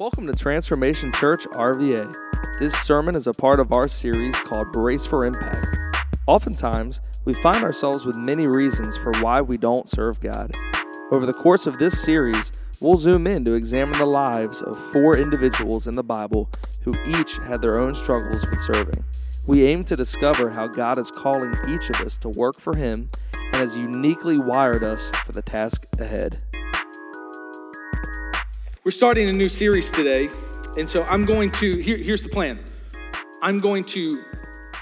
Welcome to Transformation Church RVA. This sermon is a part of our series called Brace for Impact. Oftentimes, we find ourselves with many reasons for why we don't serve God. Over the course of this series, we'll zoom in to examine the lives of four individuals in the Bible who each had their own struggles with serving. We aim to discover how God is calling each of us to work for Him and has uniquely wired us for the task ahead. We're starting a new series today, and so I'm going to, here, here's the plan. I'm going to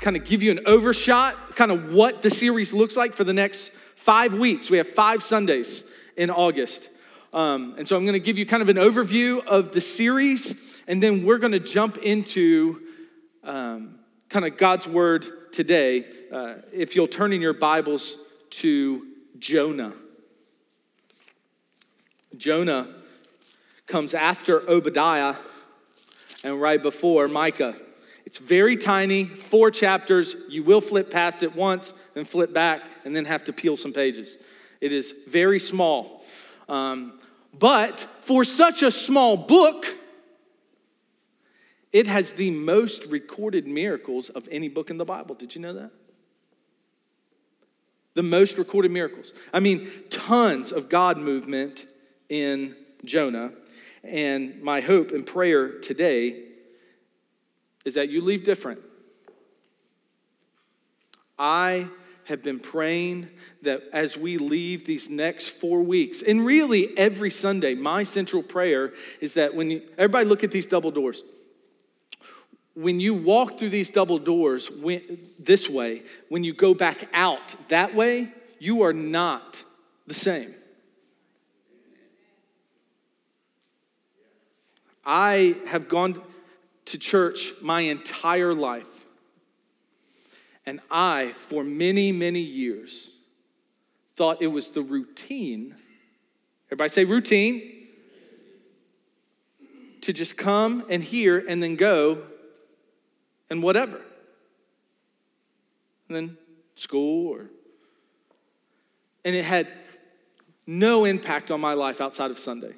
kind of give you an overshot, kind of what the series looks like for the next five weeks. We have five Sundays in August. Um, and so I'm going to give you kind of an overview of the series, and then we're going to jump into um, kind of God's word today. Uh, if you'll turn in your Bibles to Jonah. Jonah comes after Obadiah and right before Micah. It's very tiny, four chapters. You will flip past it once and flip back and then have to peel some pages. It is very small. Um, but for such a small book, it has the most recorded miracles of any book in the Bible. Did you know that? The most recorded miracles. I mean, tons of God movement in Jonah. And my hope and prayer today is that you leave different. I have been praying that as we leave these next four weeks, and really every Sunday, my central prayer is that when you, everybody look at these double doors. When you walk through these double doors when, this way, when you go back out that way, you are not the same. I have gone to church my entire life. And I, for many, many years, thought it was the routine. Everybody say routine. To just come and hear and then go and whatever. And then school or. And it had no impact on my life outside of Sunday.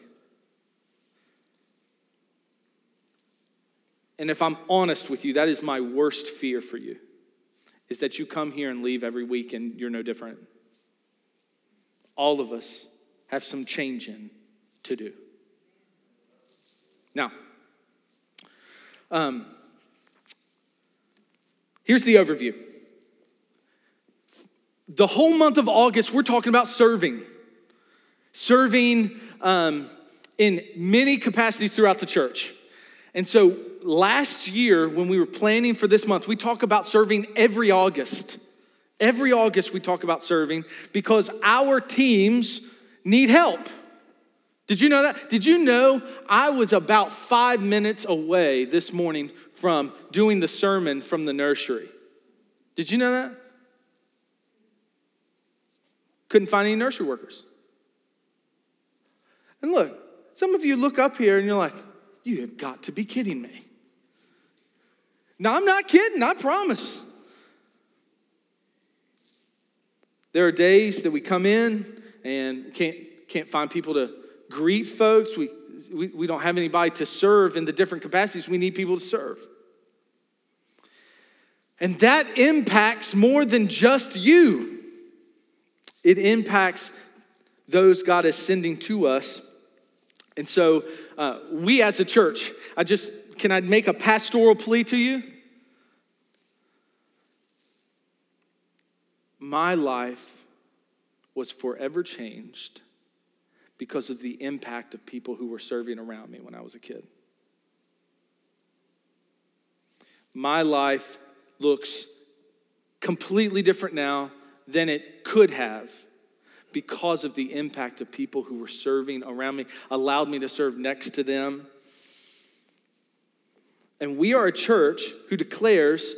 And if I'm honest with you, that is my worst fear for you is that you come here and leave every week and you're no different. All of us have some changing to do. Now, um, here's the overview. The whole month of August, we're talking about serving. Serving um, in many capacities throughout the church. And so last year, when we were planning for this month, we talk about serving every August. Every August, we talk about serving because our teams need help. Did you know that? Did you know I was about five minutes away this morning from doing the sermon from the nursery? Did you know that? Couldn't find any nursery workers. And look, some of you look up here and you're like, you have got to be kidding me. Now, I'm not kidding, I promise. There are days that we come in and can't, can't find people to greet folks. We, we, we don't have anybody to serve in the different capacities. We need people to serve. And that impacts more than just you, it impacts those God is sending to us and so, uh, we as a church, I just, can I make a pastoral plea to you? My life was forever changed because of the impact of people who were serving around me when I was a kid. My life looks completely different now than it could have because of the impact of people who were serving around me, allowed me to serve next to them. And we are a church who declares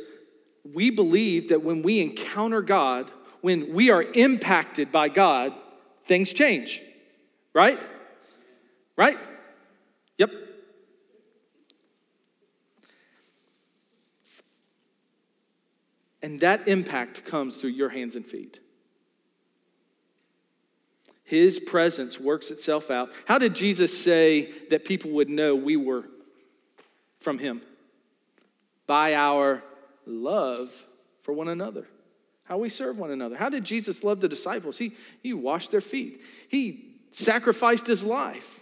we believe that when we encounter God, when we are impacted by God, things change. Right? Right? Yep. And that impact comes through your hands and feet. His presence works itself out. How did Jesus say that people would know we were from Him? By our love for one another, how we serve one another. How did Jesus love the disciples? He, he washed their feet, He sacrificed His life.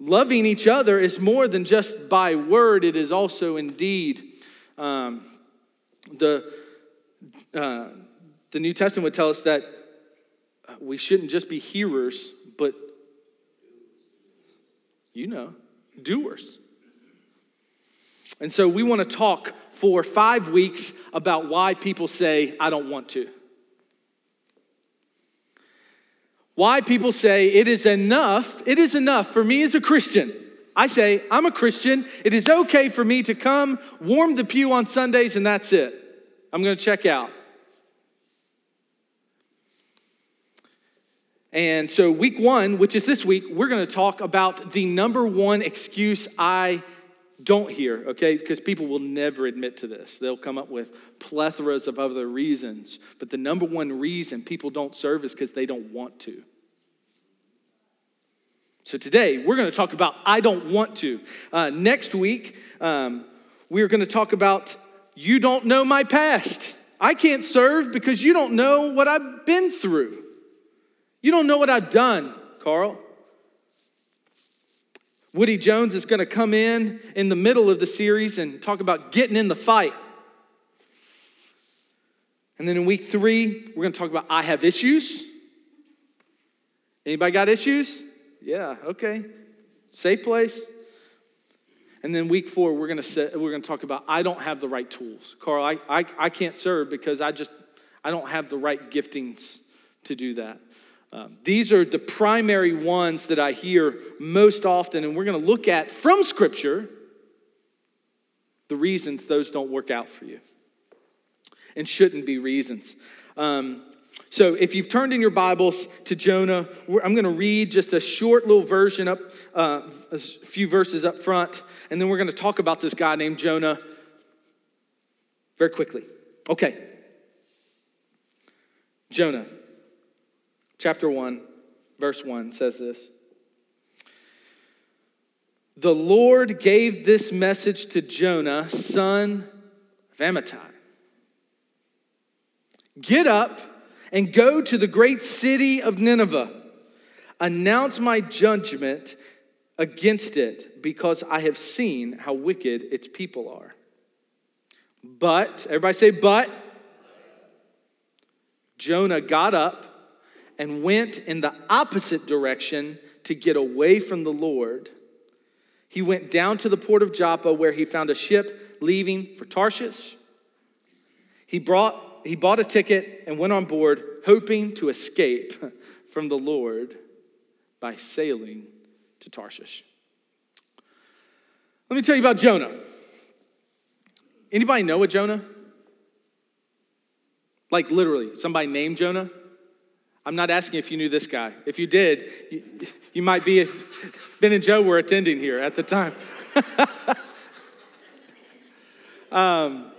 Loving each other is more than just by word, it is also in deed. Um, the, uh, the New Testament would tell us that we shouldn't just be hearers, but you know, doers. And so we want to talk for five weeks about why people say, I don't want to. Why people say it is enough, it is enough for me as a Christian. I say, I'm a Christian. It is okay for me to come, warm the pew on Sundays, and that's it. I'm going to check out. And so, week one, which is this week, we're going to talk about the number one excuse I don't hear, okay? Because people will never admit to this. They'll come up with plethoras of other reasons. But the number one reason people don't serve is because they don't want to. So today, we're going to talk about I don't want to. Uh, next week, um, we're going to talk about you don't know my past. I can't serve because you don't know what I've been through. You don't know what I've done, Carl. Woody Jones is going to come in in the middle of the series and talk about getting in the fight. And then in week three, we're going to talk about I have issues. Anybody got issues? Yeah, okay. Safe place. And then week four, we're gonna set, we're gonna talk about I don't have the right tools. Carl, I, I, I can't serve because I just I don't have the right giftings to do that. Um, these are the primary ones that I hear most often, and we're going to look at from Scripture the reasons those don't work out for you and shouldn't be reasons. Um, so, if you've turned in your Bibles to Jonah, I'm going to read just a short little version up, uh, a few verses up front, and then we're going to talk about this guy named Jonah very quickly. Okay. Jonah chapter 1, verse 1 says this The Lord gave this message to Jonah, son of Amittai Get up and go to the great city of Nineveh. Announce my judgment against it because I have seen how wicked its people are. But, everybody say, but. Jonah got up and went in the opposite direction to get away from the Lord. He went down to the port of Joppa where he found a ship leaving for Tarshish. He, brought, he bought a ticket and went on board, hoping to escape from the Lord by sailing to Tarshish. Let me tell you about Jonah. Anybody know a Jonah? Like literally, somebody named Jonah? I'm not asking if you knew this guy. If you did, you, you might be, Ben and Joe were attending here at the time. um,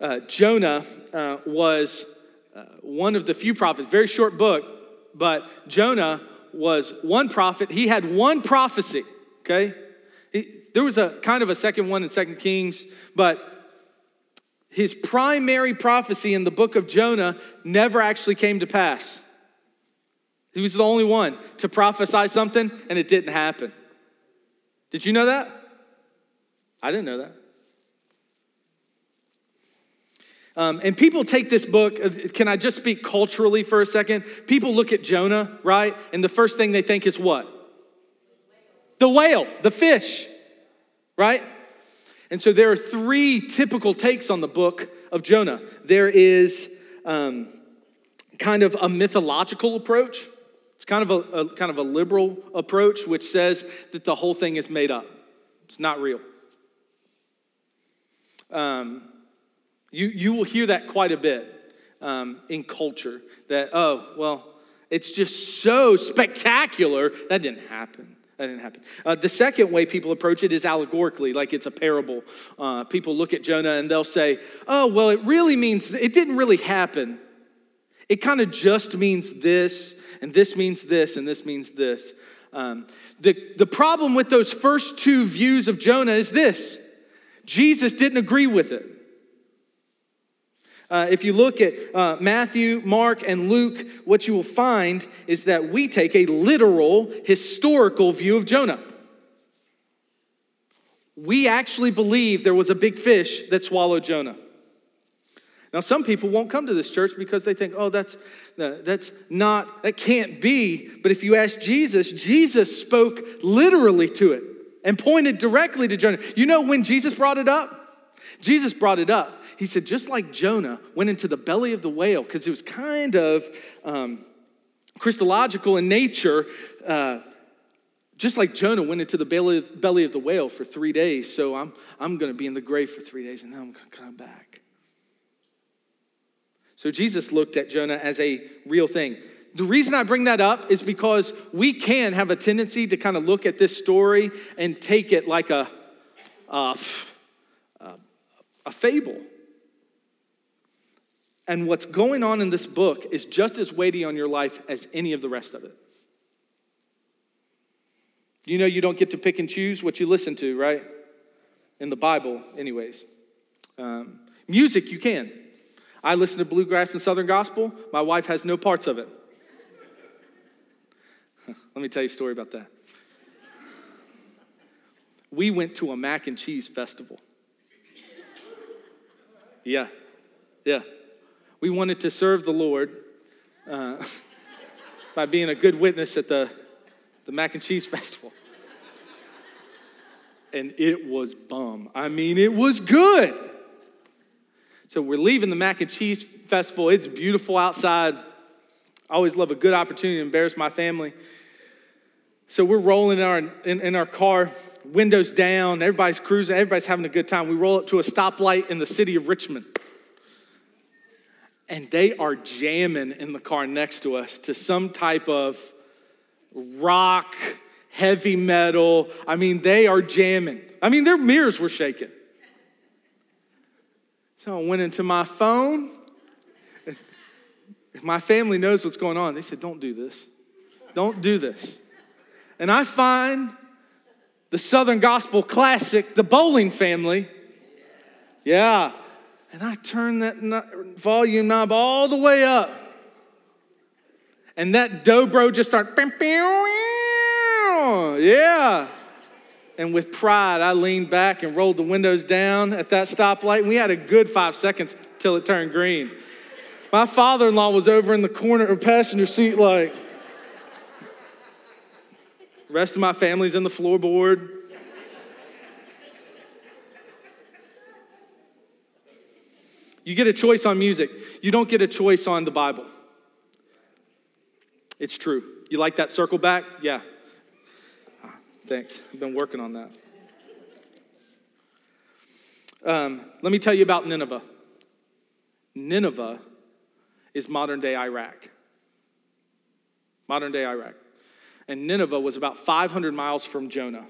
uh, Jonah uh, was uh, one of the few prophets, very short book, but Jonah was one prophet. He had one prophecy, okay? He, there was a kind of a second one in Second Kings, but his primary prophecy in the book of Jonah never actually came to pass. He was the only one to prophesy something and it didn't happen. Did you know that? I didn't know that. Um, and people take this book, uh, can I just speak culturally for a second? People look at Jonah, right? And the first thing they think is what? The whale, the fish, right? And so there are three typical takes on the book of Jonah. There is um, kind of a mythological approach. It's kind of a, a, kind of a liberal approach, which says that the whole thing is made up. It's not real. Um, you, you will hear that quite a bit um, in culture that, oh, well, it's just so spectacular. That didn't happen. That didn't happen. Uh, the second way people approach it is allegorically, like it's a parable. Uh, people look at Jonah and they'll say, oh, well, it really means, it didn't really happen. It kind of just means this, and this means this, and this means this. Um, the, the problem with those first two views of Jonah is this Jesus didn't agree with it. Uh, if you look at uh, Matthew, Mark, and Luke, what you will find is that we take a literal, historical view of Jonah. We actually believe there was a big fish that swallowed Jonah. Now, some people won't come to this church because they think, oh, that's, that's not, that can't be. But if you ask Jesus, Jesus spoke literally to it and pointed directly to Jonah. You know when Jesus brought it up? Jesus brought it up he said, just like Jonah went into the belly of the whale, because it was kind of um, Christological in nature, uh, just like Jonah went into the belly, belly of the whale for three days, so I'm, I'm going to be in the grave for three days and then I'm going to come back. So Jesus looked at Jonah as a real thing. The reason I bring that up is because we can have a tendency to kind of look at this story and take it like a, a, a fable. And what's going on in this book is just as weighty on your life as any of the rest of it. You know, you don't get to pick and choose what you listen to, right? In the Bible, anyways. Um, music, you can. I listen to bluegrass and southern gospel. My wife has no parts of it. Let me tell you a story about that. We went to a mac and cheese festival. Yeah, yeah. We wanted to serve the Lord uh, by being a good witness at the, the mac and cheese festival. And it was bum. I mean, it was good. So we're leaving the mac and cheese festival. It's beautiful outside. I always love a good opportunity to embarrass my family. So we're rolling in our, in, in, our car, windows down, everybody's cruising, everybody's having a good time. We roll up to a stoplight in the city of Richmond and they are jamming in the car next to us to some type of rock, heavy metal. I mean, they are jamming. I mean, their mirrors were shaking. So I went into my phone. My family knows what's going on. They said, Don't do this. Don't do this. And I find the Southern Gospel classic, The Bowling Family. Yeah, and I turned that volume knob all the way up. And that dobro just started, yeah. And with pride, I leaned back and rolled the windows down at that stoplight. And we had a good five seconds till it turned green. My father in law was over in the corner of passenger seat, like, rest of my family's in the floorboard. You get a choice on music, you don't get a choice on the Bible. It's true. You like that circle back? Yeah. Ah, thanks. I've been working on that. Um, let me tell you about Nineveh. Nineveh is modern day Iraq. Modern day Iraq. And Nineveh was about 500 miles from Jonah.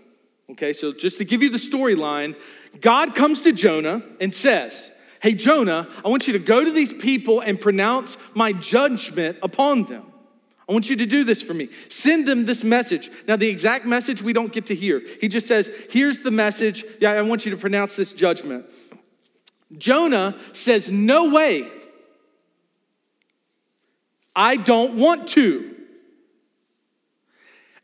Okay, so just to give you the storyline, God comes to Jonah and says, Hey, Jonah, I want you to go to these people and pronounce my judgment upon them. I want you to do this for me. Send them this message. Now, the exact message we don't get to hear. He just says, Here's the message. Yeah, I want you to pronounce this judgment. Jonah says, No way. I don't want to.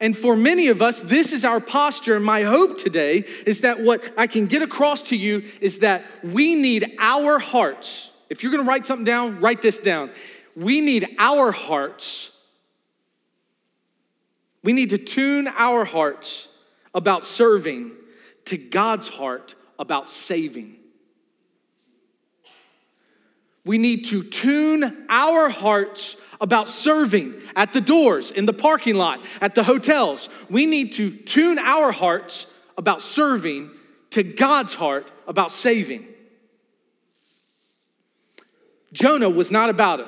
And for many of us, this is our posture. My hope today is that what I can get across to you is that we need our hearts. If you're going to write something down, write this down. We need our hearts. We need to tune our hearts about serving to God's heart about saving. We need to tune our hearts about serving at the doors, in the parking lot, at the hotels. We need to tune our hearts about serving to God's heart about saving. Jonah was not about it.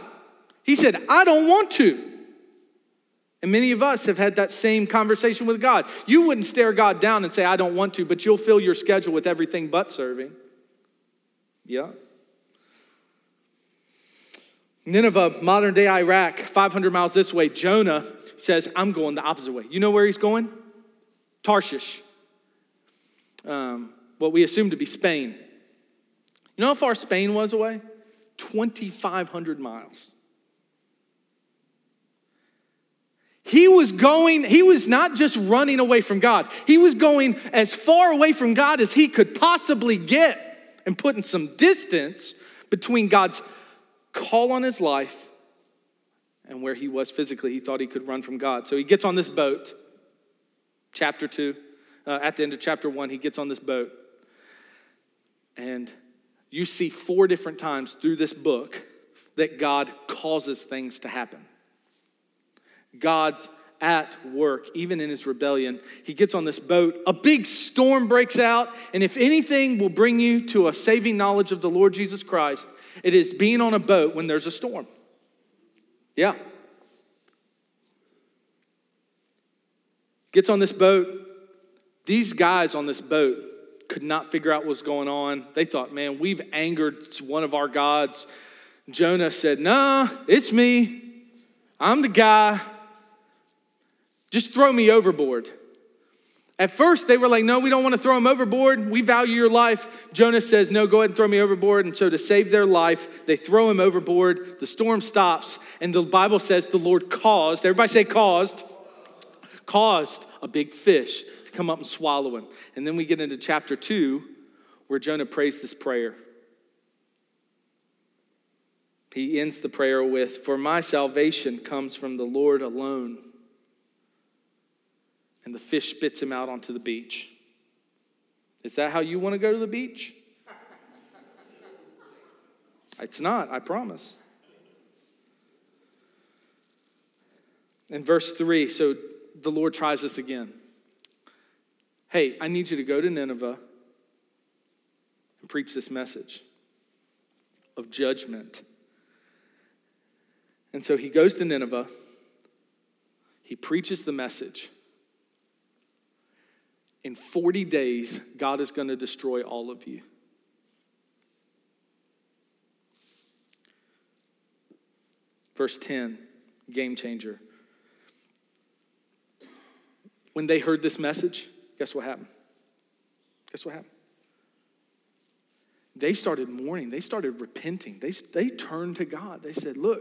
He said, I don't want to. And many of us have had that same conversation with God. You wouldn't stare God down and say, I don't want to, but you'll fill your schedule with everything but serving. Yeah. Nineveh, modern day Iraq, 500 miles this way, Jonah says, I'm going the opposite way. You know where he's going? Tarshish. Um, what we assume to be Spain. You know how far Spain was away? 2,500 miles. He was going, he was not just running away from God, he was going as far away from God as he could possibly get and putting some distance between God's call on his life and where he was physically. He thought he could run from God. So he gets on this boat, chapter 2. Uh, at the end of chapter 1, he gets on this boat. And you see four different times through this book that God causes things to happen. God's at work, even in his rebellion. He gets on this boat, a big storm breaks out, and if anything will bring you to a saving knowledge of the Lord Jesus Christ, it is being on a boat when there's a storm. Yeah. Gets on this boat. These guys on this boat could not figure out what's going on. They thought, man, we've angered one of our gods. Jonah said, nah, it's me. I'm the guy. Just throw me overboard. At first, they were like, No, we don't want to throw him overboard. We value your life. Jonah says, No, go ahead and throw me overboard. And so, to save their life, they throw him overboard. The storm stops, and the Bible says the Lord caused, everybody say caused, caused a big fish to come up and swallow him. And then we get into chapter two, where Jonah prays this prayer. He ends the prayer with, For my salvation comes from the Lord alone and the fish spits him out onto the beach. Is that how you want to go to the beach? It's not, I promise. In verse 3, so the Lord tries this again. Hey, I need you to go to Nineveh and preach this message of judgment. And so he goes to Nineveh, he preaches the message. In 40 days, God is going to destroy all of you. Verse 10, game changer. When they heard this message, guess what happened? Guess what happened? They started mourning. They started repenting. They, they turned to God. They said, Look,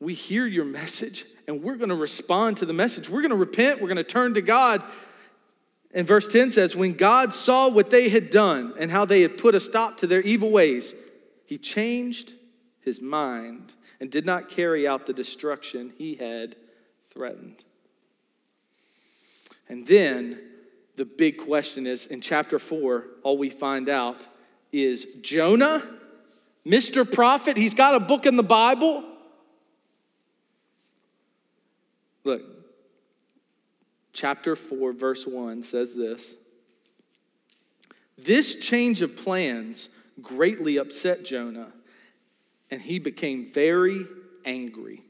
we hear your message and we're going to respond to the message. We're going to repent. We're going to turn to God. And verse 10 says, When God saw what they had done and how they had put a stop to their evil ways, he changed his mind and did not carry out the destruction he had threatened. And then the big question is in chapter 4, all we find out is Jonah, Mr. Prophet, he's got a book in the Bible. Look, chapter 4, verse 1 says this This change of plans greatly upset Jonah, and he became very angry.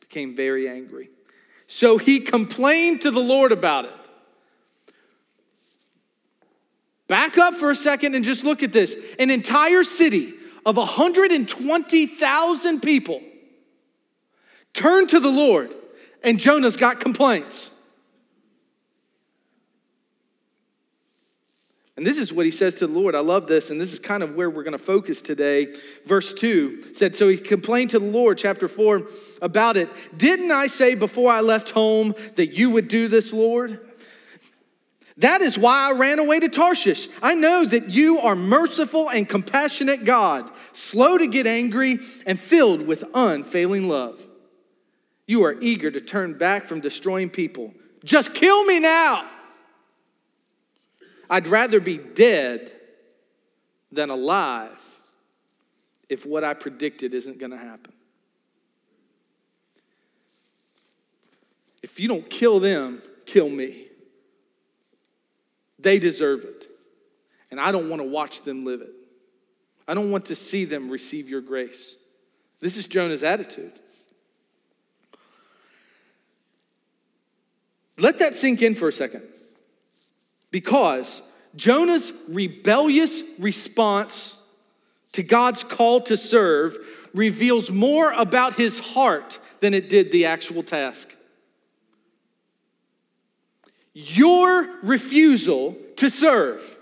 Became very angry. So he complained to the Lord about it. Back up for a second and just look at this. An entire city of 120,000 people turned to the Lord and Jonah's got complaints. And this is what he says to the Lord. I love this, and this is kind of where we're going to focus today. Verse 2 said, So he complained to the Lord, chapter 4, about it. Didn't I say before I left home that you would do this, Lord? That is why I ran away to Tarshish. I know that you are merciful and compassionate God, slow to get angry and filled with unfailing love. You are eager to turn back from destroying people. Just kill me now. I'd rather be dead than alive if what I predicted isn't going to happen. If you don't kill them, kill me. They deserve it. And I don't want to watch them live it. I don't want to see them receive your grace. This is Jonah's attitude. Let that sink in for a second. Because Jonah's rebellious response to God's call to serve reveals more about his heart than it did the actual task. Your refusal to serve.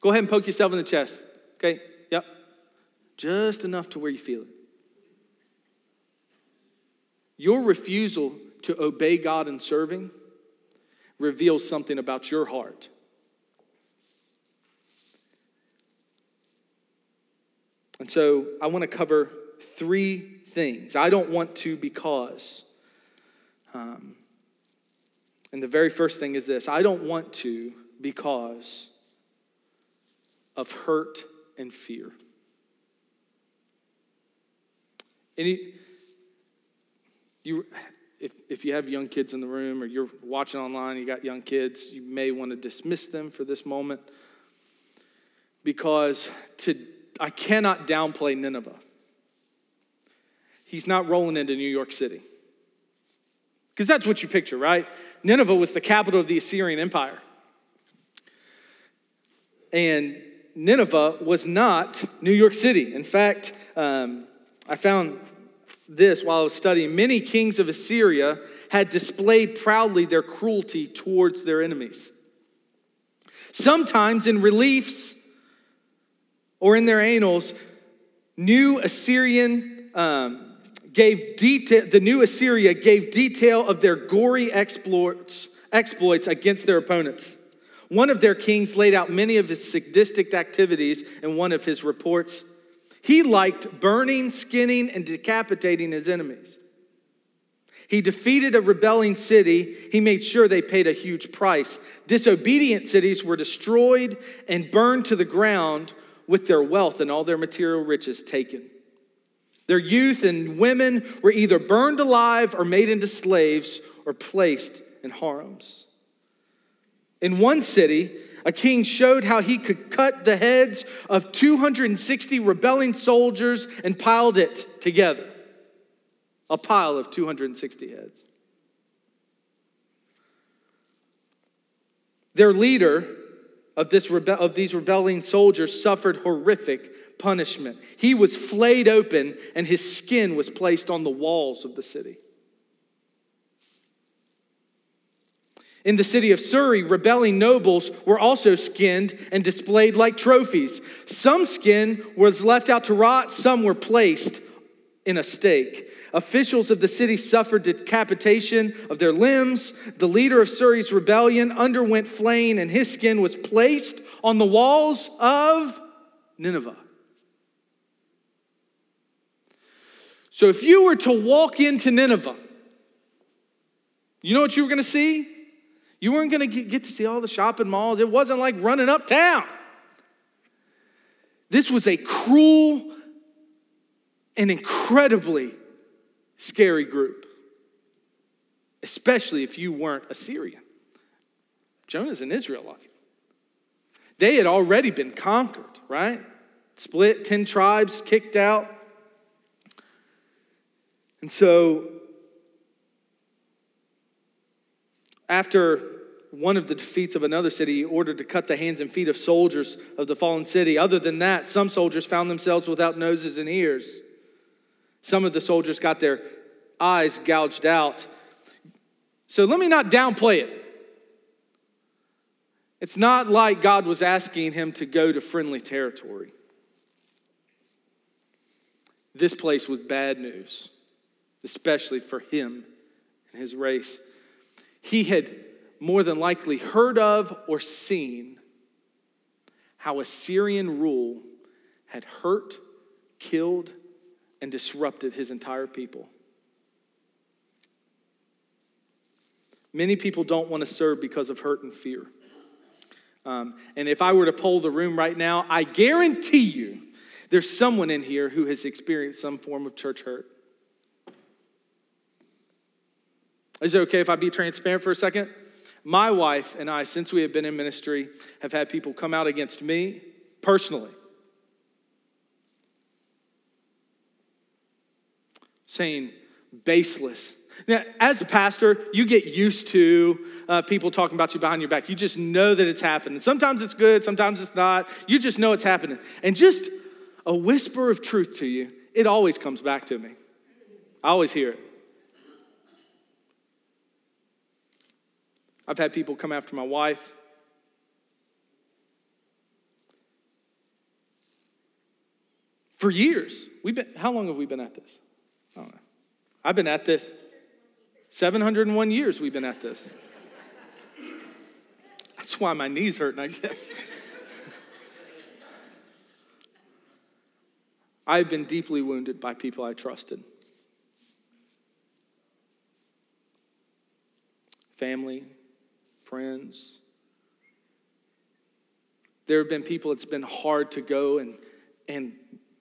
Go ahead and poke yourself in the chest. Okay? Yep. Just enough to where you feel it. Your refusal to obey God in serving reveals something about your heart. And so I want to cover three things. I don't want to because. Um, and the very first thing is this I don't want to because of hurt and fear. Any, you, if, if you have young kids in the room or you're watching online, you got young kids, you may want to dismiss them for this moment because to, I cannot downplay Nineveh. He's not rolling into New York City. Because that's what you picture, right? Nineveh was the capital of the Assyrian Empire. And Nineveh was not New York City. In fact, um, I found this while I was studying. Many kings of Assyria had displayed proudly their cruelty towards their enemies. Sometimes in reliefs or in their annals, new Assyrian um, gave detail, the new Assyria gave detail of their gory exploits, exploits against their opponents. One of their kings laid out many of his sadistic activities in one of his reports. He liked burning, skinning, and decapitating his enemies. He defeated a rebelling city. He made sure they paid a huge price. Disobedient cities were destroyed and burned to the ground with their wealth and all their material riches taken. Their youth and women were either burned alive or made into slaves or placed in harems. In one city, a king showed how he could cut the heads of 260 rebelling soldiers and piled it together. A pile of 260 heads. Their leader of, this rebe- of these rebelling soldiers suffered horrific punishment. He was flayed open and his skin was placed on the walls of the city. In the city of Suri, rebelling nobles were also skinned and displayed like trophies. Some skin was left out to rot, some were placed in a stake. Officials of the city suffered decapitation of their limbs. The leader of Suri's rebellion underwent flaying, and his skin was placed on the walls of Nineveh. So, if you were to walk into Nineveh, you know what you were going to see? You weren't going to get to see all the shopping malls. It wasn't like running uptown. This was a cruel and incredibly scary group, especially if you weren't Assyrian. Jonah's an Israelite. They had already been conquered, right? Split, 10 tribes kicked out. And so After one of the defeats of another city, he ordered to cut the hands and feet of soldiers of the fallen city. Other than that, some soldiers found themselves without noses and ears. Some of the soldiers got their eyes gouged out. So let me not downplay it. It's not like God was asking him to go to friendly territory. This place was bad news, especially for him and his race he had more than likely heard of or seen how Assyrian rule had hurt, killed, and disrupted his entire people. Many people don't want to serve because of hurt and fear. Um, and if I were to poll the room right now, I guarantee you there's someone in here who has experienced some form of church hurt. Is it okay if I be transparent for a second? My wife and I, since we have been in ministry, have had people come out against me personally. Saying baseless. Now, as a pastor, you get used to uh, people talking about you behind your back. You just know that it's happening. Sometimes it's good, sometimes it's not. You just know it's happening. And just a whisper of truth to you, it always comes back to me. I always hear it. I've had people come after my wife. For years. We've been, how long have we been at this? I don't know. I've been at this. 701 years we've been at this. That's why my knees hurting, I guess. I've been deeply wounded by people I trusted. Family, friends. There have been people it's been hard to go and, and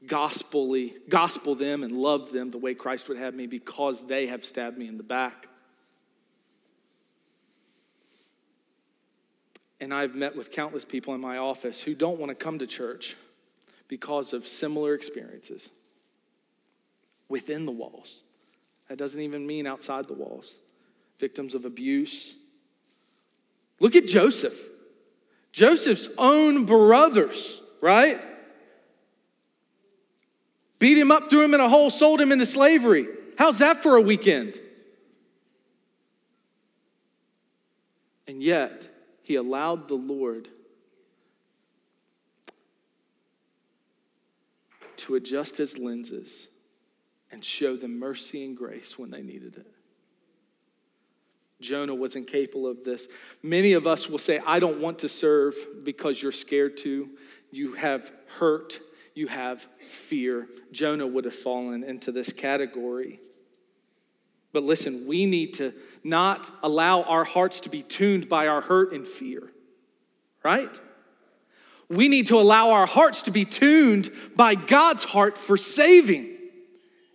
gospelly, gospel them and love them the way Christ would have me because they have stabbed me in the back. And I've met with countless people in my office who don't want to come to church because of similar experiences within the walls. That doesn't even mean outside the walls. Victims of abuse. Look at Joseph. Joseph's own brothers, right? Beat him up, threw him in a hole, sold him into slavery. How's that for a weekend? And yet, he allowed the Lord to adjust his lenses and show them mercy and grace when they needed it. Jonah was incapable of this. Many of us will say, I don't want to serve because you're scared to. You have hurt you have fear. Jonah would have fallen into this category. But listen, we need to not allow our hearts to be tuned by our hurt and fear, right? We need to allow our hearts to be tuned by God's heart for saving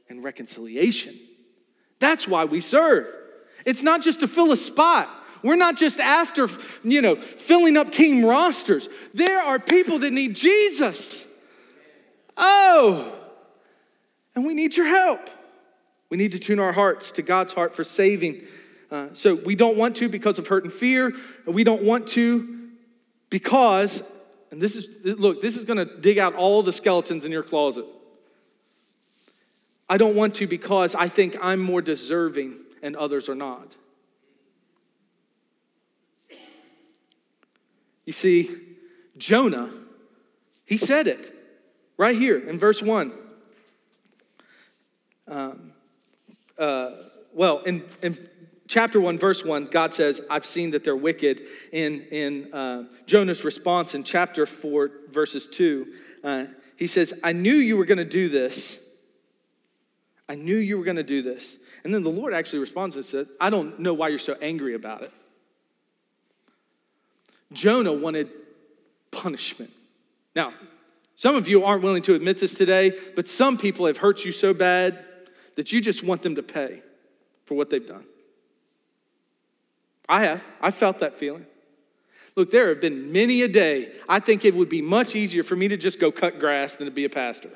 and reconciliation. That's why we serve. It's not just to fill a spot. We're not just after, you know, filling up team rosters. There are people that need Jesus. Oh, and we need your help. We need to tune our hearts to God's heart for saving. Uh, so we don't want to because of hurt and fear. We don't want to because, and this is, look, this is going to dig out all the skeletons in your closet. I don't want to because I think I'm more deserving and others are not. You see, Jonah, he said it. Right here in verse 1. Um, uh, well, in, in chapter 1, verse 1, God says, I've seen that they're wicked. In, in uh, Jonah's response in chapter 4, verses 2, uh, he says, I knew you were going to do this. I knew you were going to do this. And then the Lord actually responds and says, I don't know why you're so angry about it. Jonah wanted punishment. Now, some of you aren't willing to admit this today, but some people have hurt you so bad that you just want them to pay for what they've done. I have. I felt that feeling. Look, there have been many a day I think it would be much easier for me to just go cut grass than to be a pastor.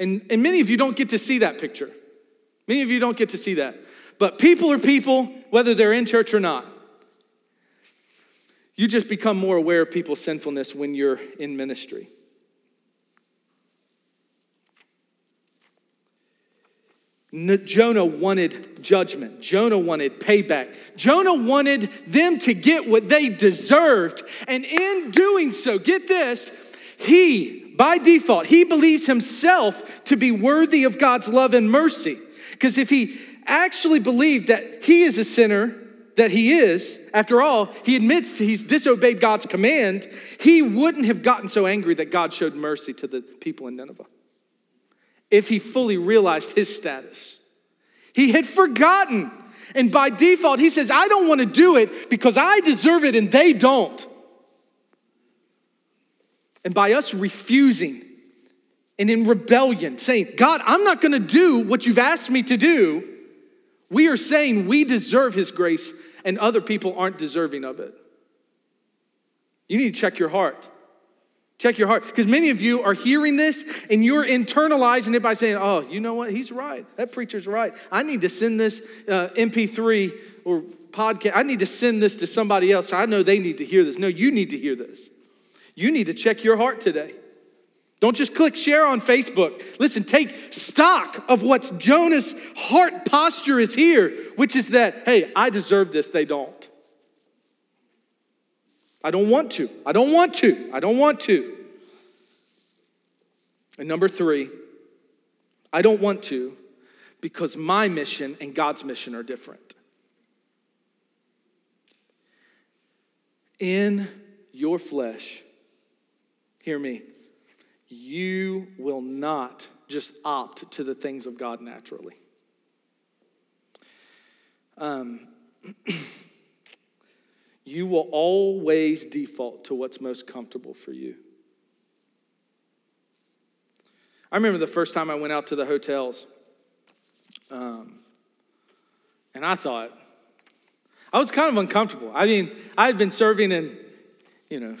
And, and many of you don't get to see that picture. Many of you don't get to see that. But people are people, whether they're in church or not. You just become more aware of people's sinfulness when you're in ministry. Jonah wanted judgment. Jonah wanted payback. Jonah wanted them to get what they deserved. And in doing so, get this, he, by default, he believes himself to be worthy of God's love and mercy. Because if he actually believed that he is a sinner that he is, after all, he admits he's disobeyed God's command, he wouldn't have gotten so angry that God showed mercy to the people in Nineveh if he fully realized his status. He had forgotten. And by default, he says, I don't want to do it because I deserve it and they don't. And by us refusing and in rebellion, saying, God, I'm not to do what you've asked me to do, we are saying we deserve His grace and other people aren't deserving of it. You need to check your heart. Check your heart. Because many of you are hearing this and you're internalizing it by saying, oh, you know what? He's right. That preacher's right. I need to send this uh, MP3 or podcast. I need to send this to somebody else. I know they need to hear this. No, you need to hear this. You need to check your heart today. Don't just click share on Facebook. Listen, take stock of what's Jonah's heart posture is here, which is that, hey, I deserve this, they don't. I don't want to. I don't want to. I don't want to. And number three, I don't want to because my mission and God's mission are different. In your flesh, hear me, you will not just opt to the things of God naturally. Um, you will always default to what's most comfortable for you. I remember the first time I went out to the hotels, um, and I thought, I was kind of uncomfortable. I mean, I had been serving in, you know,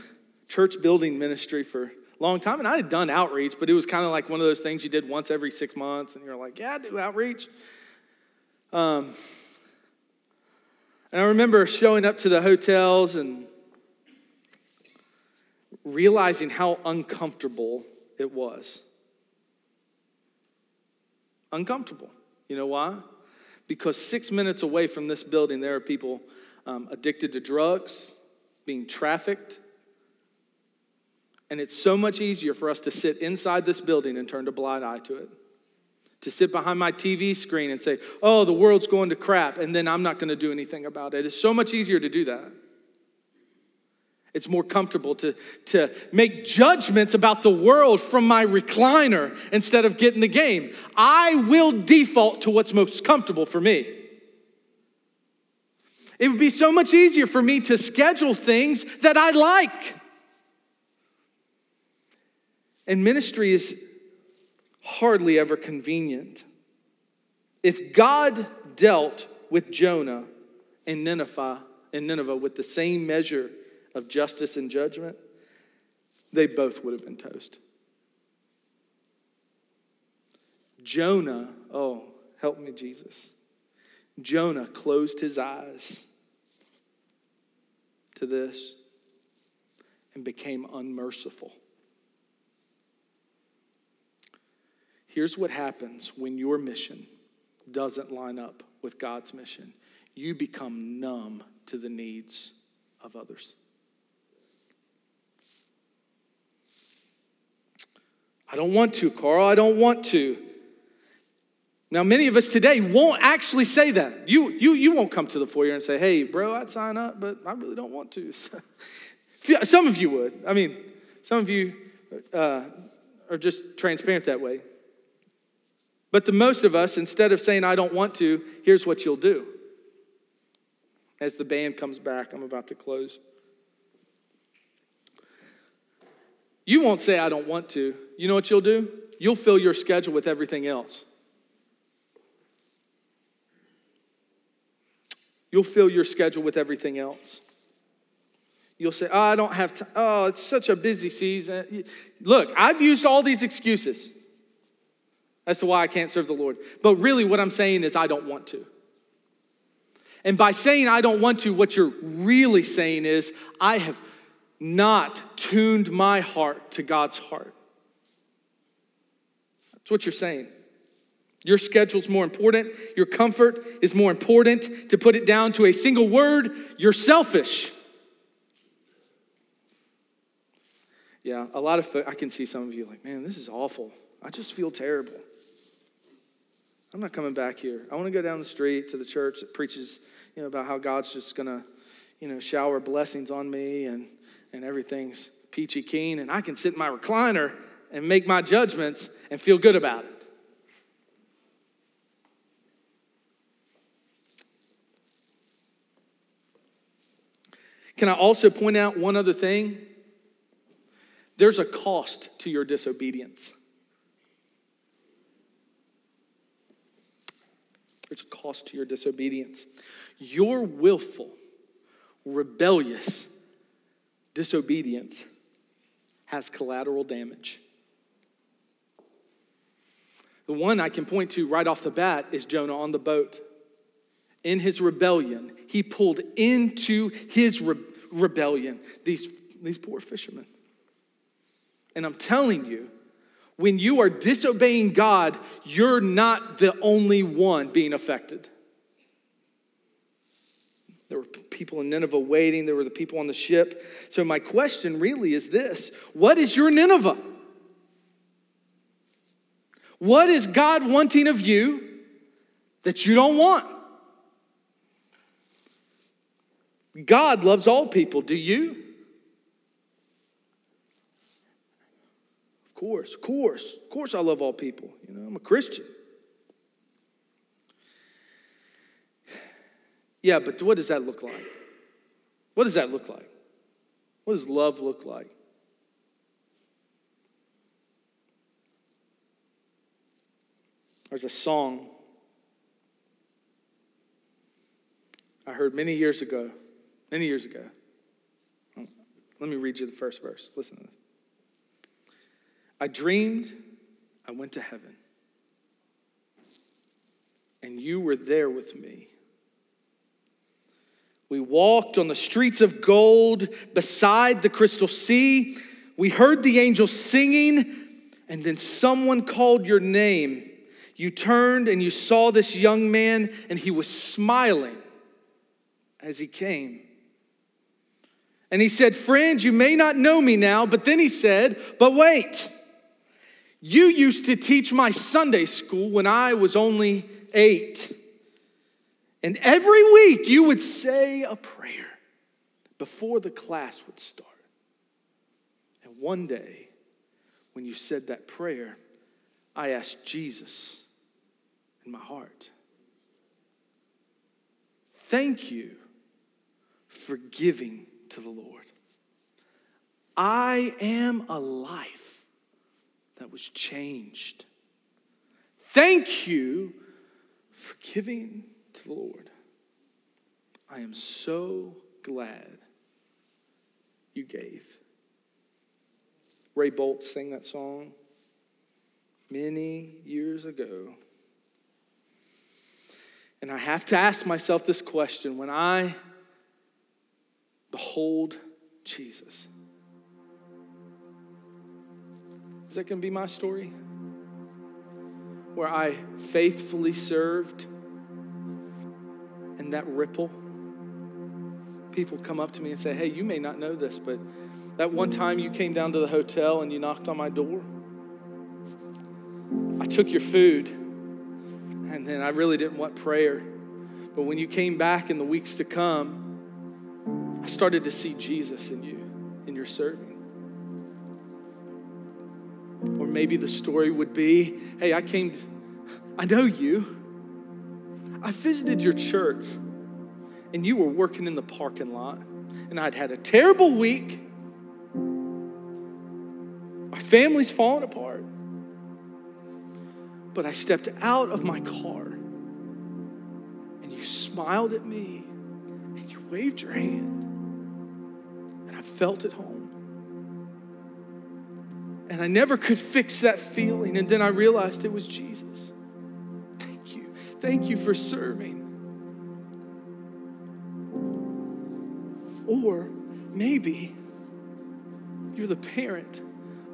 church building ministry for a long time, and I had done outreach, but it was kind of like one of those things you did once every six months, and you're like, yeah, I do outreach. Um, and I remember showing up to the hotels and realizing how uncomfortable it was. Uncomfortable. You know why? Because six minutes away from this building, there are people um, addicted to drugs, being trafficked. And it's so much easier for us to sit inside this building and turn a blind eye to it to sit behind my TV screen and say, oh, the world's going to crap, and then I'm not going to do anything about it. It's so much easier to do that. It's more comfortable to, to make judgments about the world from my recliner instead of getting the game. I will default to what's most comfortable for me. It would be so much easier for me to schedule things that I like. And ministry is hardly ever convenient. If God dealt with Jonah and Nineveh, and Nineveh with the same measure of justice and judgment, they both would have been toast. Jonah, oh, help me, Jesus. Jonah closed his eyes to this and became unmerciful. Here's what happens when your mission doesn't line up with God's mission you become numb to the needs of others. I don't want to, Carl. I don't want to. Now, many of us today won't actually say that. You, you, you won't come to the foyer and say, hey, bro, I'd sign up, but I really don't want to. some of you would. I mean, some of you uh, are just transparent that way. But the most of us, instead of saying, I don't want to, here's what you'll do. As the band comes back, I'm about to close. You won't say, I don't want to. You know what you'll do? You'll fill your schedule with everything else. You'll fill your schedule with everything else. You'll say, Oh, I don't have time. Oh, it's such a busy season. Look, I've used all these excuses as to why I can't serve the Lord. But really, what I'm saying is, I don't want to. And by saying I don't want to, what you're really saying is, I have not tuned my heart to God's heart. That's what you're saying. Your schedule's more important. Your comfort is more important. To put it down to a single word, you're selfish. Yeah, a lot of, I can see some of you like, man, this is awful. I just feel terrible. I'm not coming back here. I want to go down the street to the church that preaches, you know, about how God's just going to, you know, shower blessings on me and, and everything's peachy keen, and I can sit in my recliner and make my judgments and feel good about it. Can I also point out one other thing? There's a cost to your disobedience. There's a cost to your disobedience. Your willful, rebellious disobedience has collateral damage. The one I can point to right off the bat is Jonah on the boat. In his rebellion, he pulled into his re- rebellion these, these poor fishermen. And I'm telling you, when you are disobeying God, you're not the only one being affected. There were people in Nineveh waiting, there were the people on the ship. So, my question really is this What is your Nineveh? What is God wanting of you that you don't want? God loves all people. Do you? Course, of course, of course, I love all people. You know, I'm a Christian. Yeah, but what does that look like? What does that look like? What does love look like? There's a song I heard many years ago, many years ago. Let me read you the first verse. Listen to this. I dreamed I went to heaven, and you were there with me. We walked on the streets of gold beside the crystal sea. We heard the angels singing, and then someone called your name. You turned and you saw this young man, and he was smiling as he came. And he said, Friend, you may not know me now, but then he said, But wait, you used to teach my Sunday school when I was only eight. And every week you would say a prayer before the class would start. And one day, when you said that prayer, I asked Jesus in my heart. Thank you for giving to the Lord. I am a life that was changed. Thank you for giving to the Lord. I am so glad you gave. Ray Boltz sang that song many years ago. And I have to ask myself this question when I behold Jesus. Is that going to be my story? Where I faithfully served and that ripple, people come up to me and say, Hey, you may not know this, but that one time you came down to the hotel and you knocked on my door, I took your food and then I really didn't want prayer. But when you came back in the weeks to come, I started to see Jesus in you, in your serving. Or maybe the story would be hey, I came, I know you. I visited your church and you were working in the parking lot, and I'd had a terrible week. My family's falling apart. But I stepped out of my car and you smiled at me and you waved your hand, and I felt at home. And I never could fix that feeling, and then I realized it was Jesus. Thank you. Thank you for serving. Or maybe you're the parent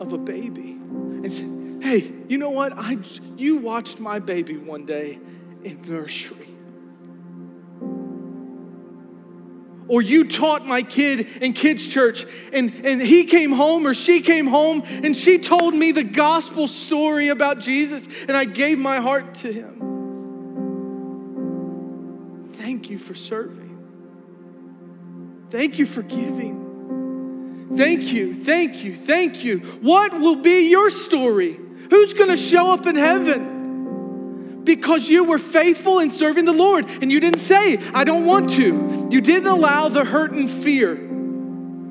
of a baby and said, Hey, you know what? I, you watched my baby one day in nursery. Or you taught my kid in kids' church, and, and he came home or she came home and she told me the gospel story about Jesus, and I gave my heart to him. Thank you for serving. Thank you for giving. Thank you, thank you, thank you. What will be your story? Who's to show up in heaven? Because you were faithful in serving the Lord and you didn't say, I don't want to. You didn't allow the hurt and fear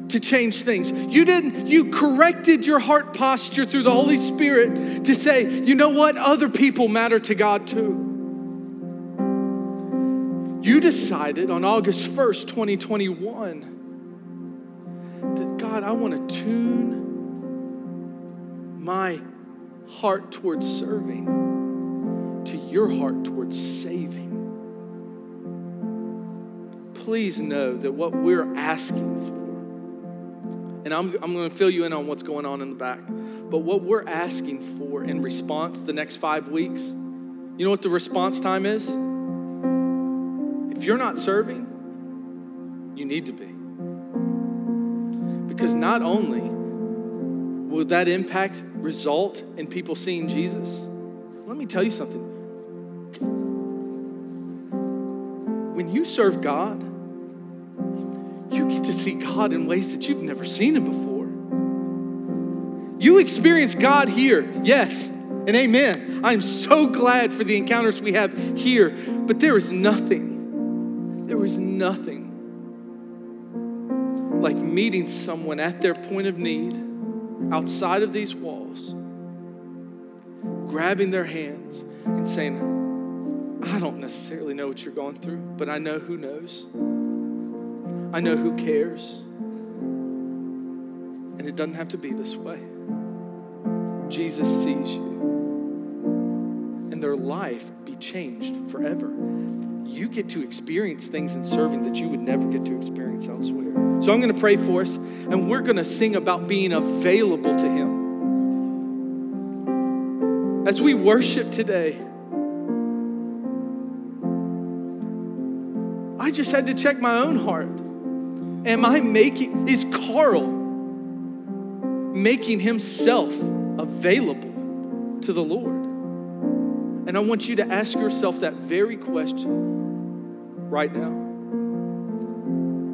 to change things. You didn't, you corrected your heart posture through the Holy Spirit to say, you know what? Other people matter to God too. You decided on August 1st, 2021, that God, I want to tune my heart towards serving to your heart towards saving. Please know that what we're asking for And I'm, I'm going to fill you in on what's going on in the back. But what we're asking for in response the next five weeks, you know what the response time is? If you're not serving, you need to be. Because not only will that impact result in people seeing Jesus, let me tell you something. When you serve God, you get to see God in ways that you've never seen Him before. You experience God here, yes, and amen. I'm so glad for the encounters we have here, but there is nothing, there is nothing like meeting someone at their point of need outside of these walls, grabbing their hands and saying, I don't necessarily know what you're going through, but I know who knows. I know who cares. And it doesn't have to be this way. Jesus sees you. And their life be changed forever. You get to experience things in serving that you would never get to experience elsewhere. So I'm going to pray for us, and we're going to sing about being available to Him. As we worship today, just had to check my own heart. Am I making, is Carl making himself available to the Lord? And I want you to ask yourself that very question right now.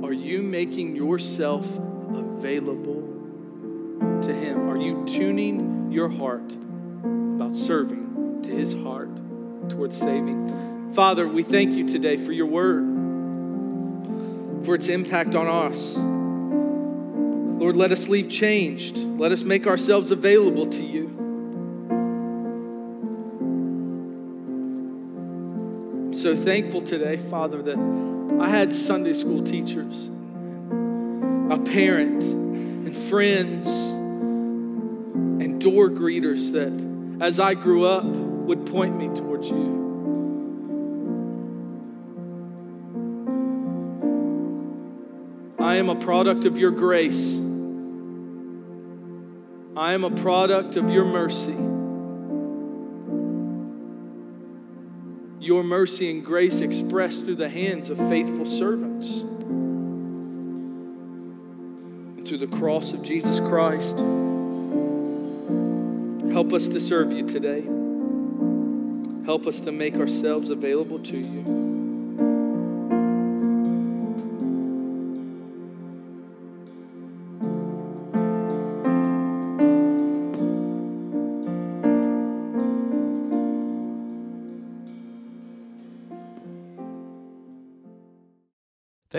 Are you making yourself available to Him? Are you tuning your heart about serving to His heart towards saving? Father, we thank you today for your word, for its impact on us. Lord, let us leave changed. Let us make ourselves available to you. I'm so thankful today, Father, that I had Sunday school teachers, a parent, and friends, and door greeters that, as I grew up, would point me towards you. I am a product of your grace. I am a product of your mercy. Your mercy and grace expressed through the hands of faithful servants. And through the cross of Jesus Christ. Help us to serve you today. Help us to make ourselves available to you.